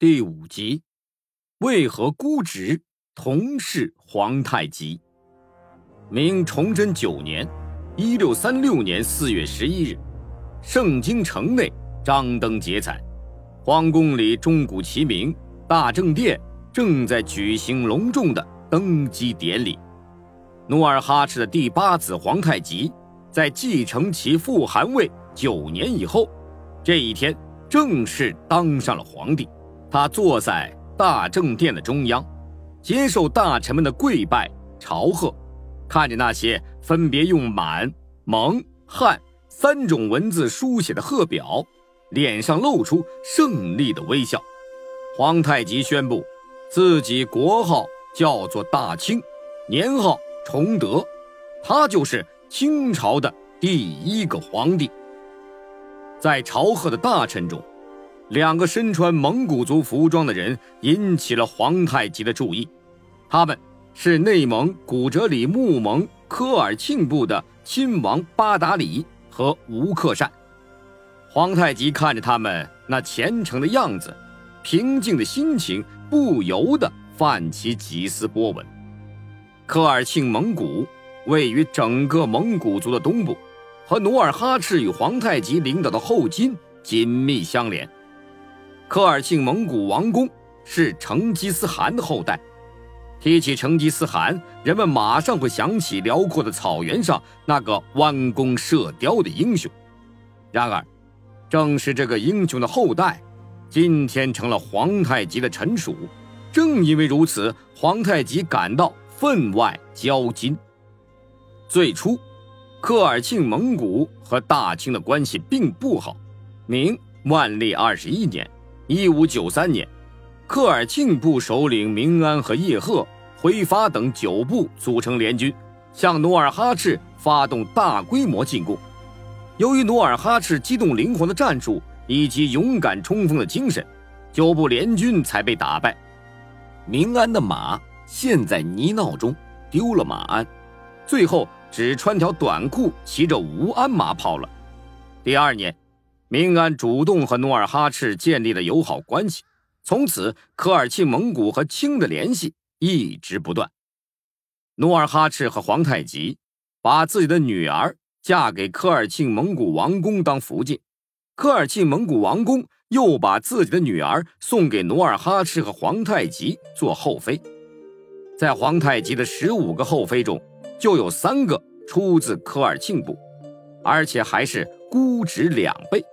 第五集，为何姑侄同是皇太极？明崇祯九年（一六三六年）四月十一日，盛京城内张灯结彩，皇宫里钟鼓齐鸣，大正殿正在举行隆重的登基典礼。努尔哈赤的第八子皇太极，在继承其父汗位九年以后，这一天正式当上了皇帝。他坐在大正殿的中央，接受大臣们的跪拜朝贺，看着那些分别用满、蒙、汉三种文字书写的贺表，脸上露出胜利的微笑。皇太极宣布，自己国号叫做大清，年号崇德，他就是清朝的第一个皇帝。在朝贺的大臣中。两个身穿蒙古族服装的人引起了皇太极的注意，他们是内蒙古哲里木盟科尔沁部的亲王巴达里和吴克善。皇太极看着他们那虔诚的样子，平静的心情不由得泛起几丝波纹。科尔沁蒙古位于整个蒙古族的东部，和努尔哈赤与皇太极领导的后金紧密相连。科尔沁蒙古王公是成吉思汗的后代。提起成吉思汗，人们马上会想起辽阔的草原上那个弯弓射雕的英雄。然而，正是这个英雄的后代，今天成了皇太极的臣属。正因为如此，皇太极感到分外骄矜。最初，科尔沁蒙古和大清的关系并不好。明万历二十一年。一五九三年，科尔沁部首领明安和叶赫、辉发等九部组成联军，向努尔哈赤发动大规模进攻。由于努尔哈赤机动灵活的战术以及勇敢冲锋的精神，九部联军才被打败。明安的马陷在泥淖中，丢了马鞍，最后只穿条短裤，骑着无鞍马跑了。第二年。明安主动和努尔哈赤建立了友好关系，从此科尔沁蒙古和清的联系一直不断。努尔哈赤和皇太极把自己的女儿嫁给科尔沁蒙古王公当福晋，科尔沁蒙古王公又把自己的女儿送给努尔哈赤和皇太极做后妃。在皇太极的十五个后妃中，就有三个出自科尔沁部，而且还是姑侄两辈。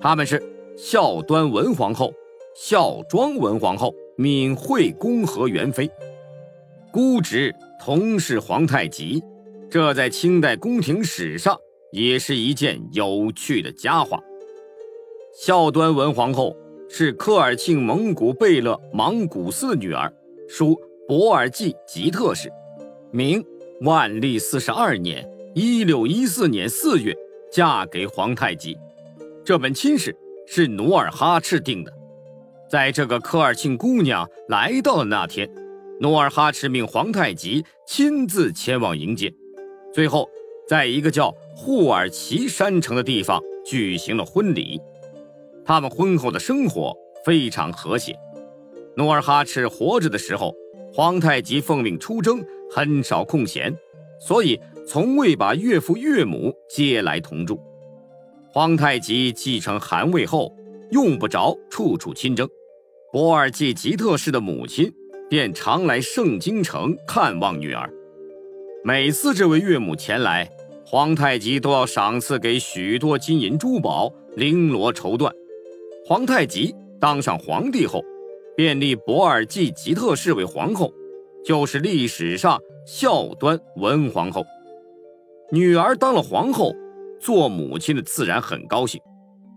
他们是孝端文皇后、孝庄文皇后、敏惠公和元妃，姑侄同是皇太极，这在清代宫廷史上也是一件有趣的佳话。孝端文皇后是科尔沁蒙古贝勒莽古斯女儿，属博尔济吉特氏，明万历四十二年（一六一四年四月）嫁给皇太极。这门亲事是努尔哈赤定的，在这个科尔沁姑娘来到的那天，努尔哈赤命皇太极亲自前往迎接，最后在一个叫霍尔齐山城的地方举行了婚礼。他们婚后的生活非常和谐。努尔哈赤活着的时候，皇太极奉命出征，很少空闲，所以从未把岳父岳母接来同住。皇太极继承汗位后，用不着处处亲征，博尔济吉特氏的母亲便常来盛京城看望女儿。每次这位岳母前来，皇太极都要赏赐给许多金银珠宝、绫罗绸缎。皇太极当上皇帝后，便立博尔济吉特氏为皇后，就是历史上孝端文皇后。女儿当了皇后。做母亲的自然很高兴。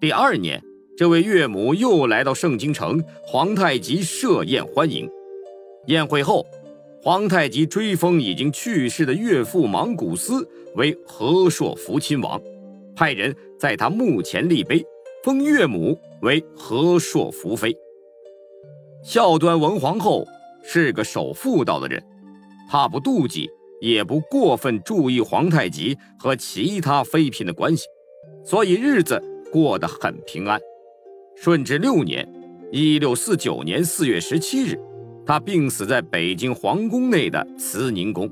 第二年，这位岳母又来到盛京城，皇太极设宴欢迎。宴会后，皇太极追封已经去世的岳父莽古斯为和硕福亲王，派人在他墓前立碑，封岳母为和硕福妃。孝端文皇后是个守妇道的人，她不妒忌。也不过分注意皇太极和其他妃嫔的关系，所以日子过得很平安。顺治六年，一六四九年四月十七日，他病死在北京皇宫内的慈宁宫，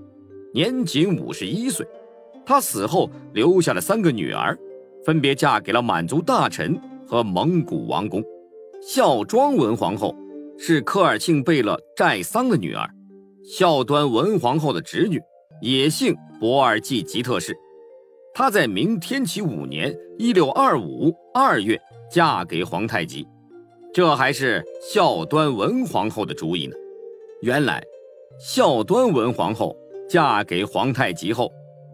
年仅五十一岁。他死后留下了三个女儿，分别嫁给了满族大臣和蒙古王公。孝庄文皇后是科尔沁贝勒寨桑的女儿，孝端文皇后的侄女，也姓博尔济吉特氏。她在明天启五年（一六二五）二月嫁给皇太极。这还是孝端文皇后的主意呢。原来，孝端文皇后嫁给皇太极后，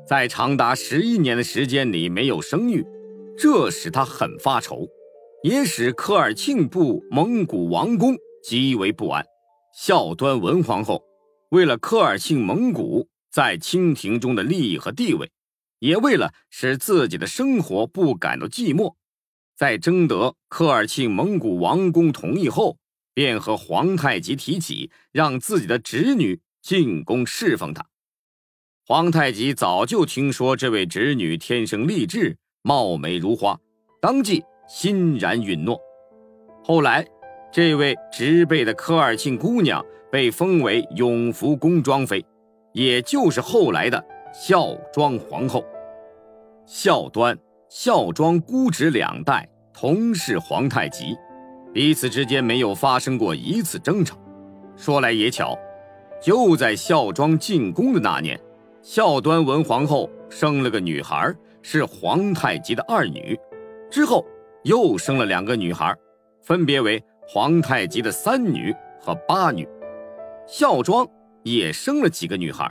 在长达十一年的时间里没有生育，这使她很发愁，也使科尔沁部蒙古王公极为不安。孝端文皇后为了科尔沁蒙古在清廷中的利益和地位，也为了使自己的生活不感到寂寞。在征得科尔沁蒙古王公同意后，便和皇太极提起让自己的侄女进宫侍奉他。皇太极早就听说这位侄女天生丽质，貌美如花，当即欣然允诺。后来，这位侄辈的科尔沁姑娘被封为永福宫庄妃，也就是后来的孝庄皇后。孝端。孝庄姑侄两代同是皇太极，彼此之间没有发生过一次争吵。说来也巧，就在孝庄进宫的那年，孝端文皇后生了个女孩，是皇太极的二女。之后又生了两个女孩，分别为皇太极的三女和八女。孝庄也生了几个女孩，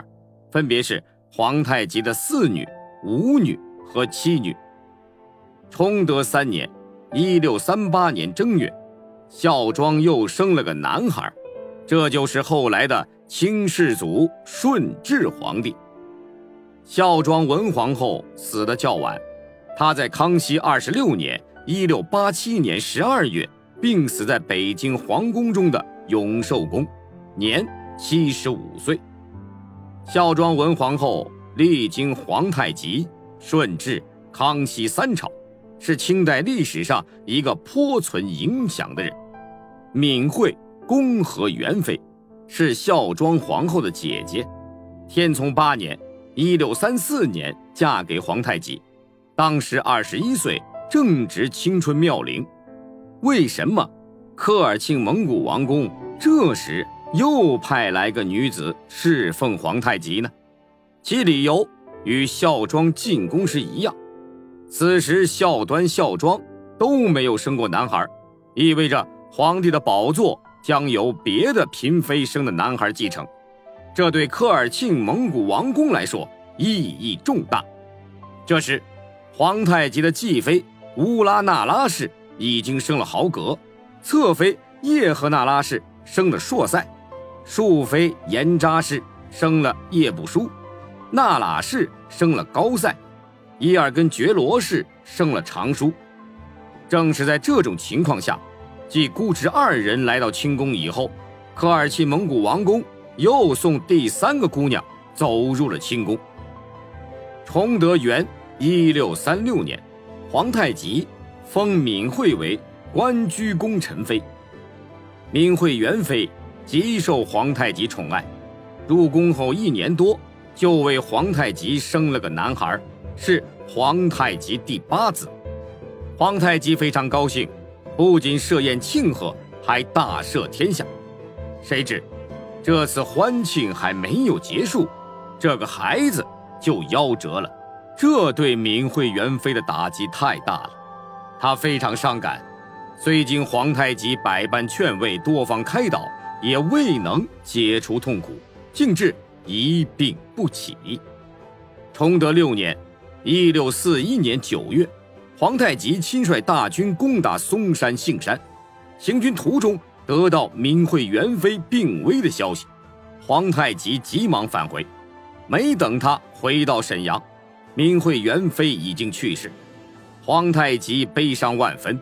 分别是皇太极的四女、五女和七女。崇德三年，一六三八年正月，孝庄又生了个男孩，这就是后来的清世祖顺治皇帝。孝庄文皇后死的较晚，她在康熙二十六年（一六八七年）十二月病死在北京皇宫中的永寿宫，年七十五岁。孝庄文皇后历经皇太极、顺治、康熙三朝。是清代历史上一个颇存影响的人，敏惠恭和元妃是孝庄皇后的姐姐。天聪八年（一六三四年）嫁给皇太极，当时二十一岁，正值青春妙龄。为什么科尔沁蒙古王宫这时又派来个女子侍奉皇太极呢？其理由与孝庄进宫时一样。此时，孝端、孝庄都没有生过男孩，意味着皇帝的宝座将由别的嫔妃生的男孩继承。这对科尔沁蒙古王宫来说意义重大。这时，皇太极的继妃乌拉那拉氏已经生了豪格，侧妃叶赫那拉氏生了硕塞，庶妃延扎氏生了叶不舒，那喇氏生了高塞。伊尔根觉罗氏生了长叔，正是在这种情况下，继姑侄二人来到清宫以后，科尔沁蒙古王宫又送第三个姑娘走入了清宫。崇德元一六三六年，皇太极封敏惠为官居宫宸妃。敏惠元妃极受皇太极宠爱，入宫后一年多就为皇太极生了个男孩。是皇太极第八子，皇太极非常高兴，不仅设宴庆贺，还大赦天下。谁知，这次欢庆还没有结束，这个孩子就夭折了。这对敏惠元妃的打击太大了，她非常伤感。虽经皇太极百般劝慰，多方开导，也未能解除痛苦，竟至一病不起。崇德六年。一六四一年九月，皇太极亲率大军攻打嵩山杏山，行军途中得到明惠元妃病危的消息，皇太极急忙返回，没等他回到沈阳，明惠元妃已经去世，皇太极悲伤万分，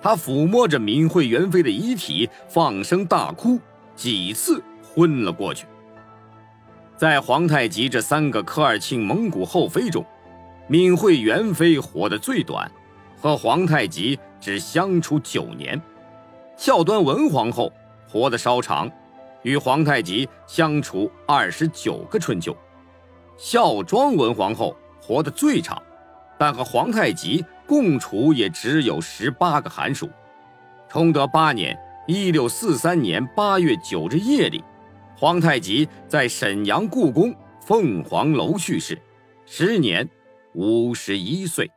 他抚摸着明惠元妃的遗体，放声大哭，几次昏了过去。在皇太极这三个科尔沁蒙古后妃中，敏惠元妃活得最短，和皇太极只相处九年。孝端文皇后活得稍长，与皇太极相处二十九个春秋。孝庄文皇后活得最长，但和皇太极共处也只有十八个寒暑。崇德八年（一六四三年）八月九日夜里，皇太极在沈阳故宫凤凰楼去世，时年五十一岁。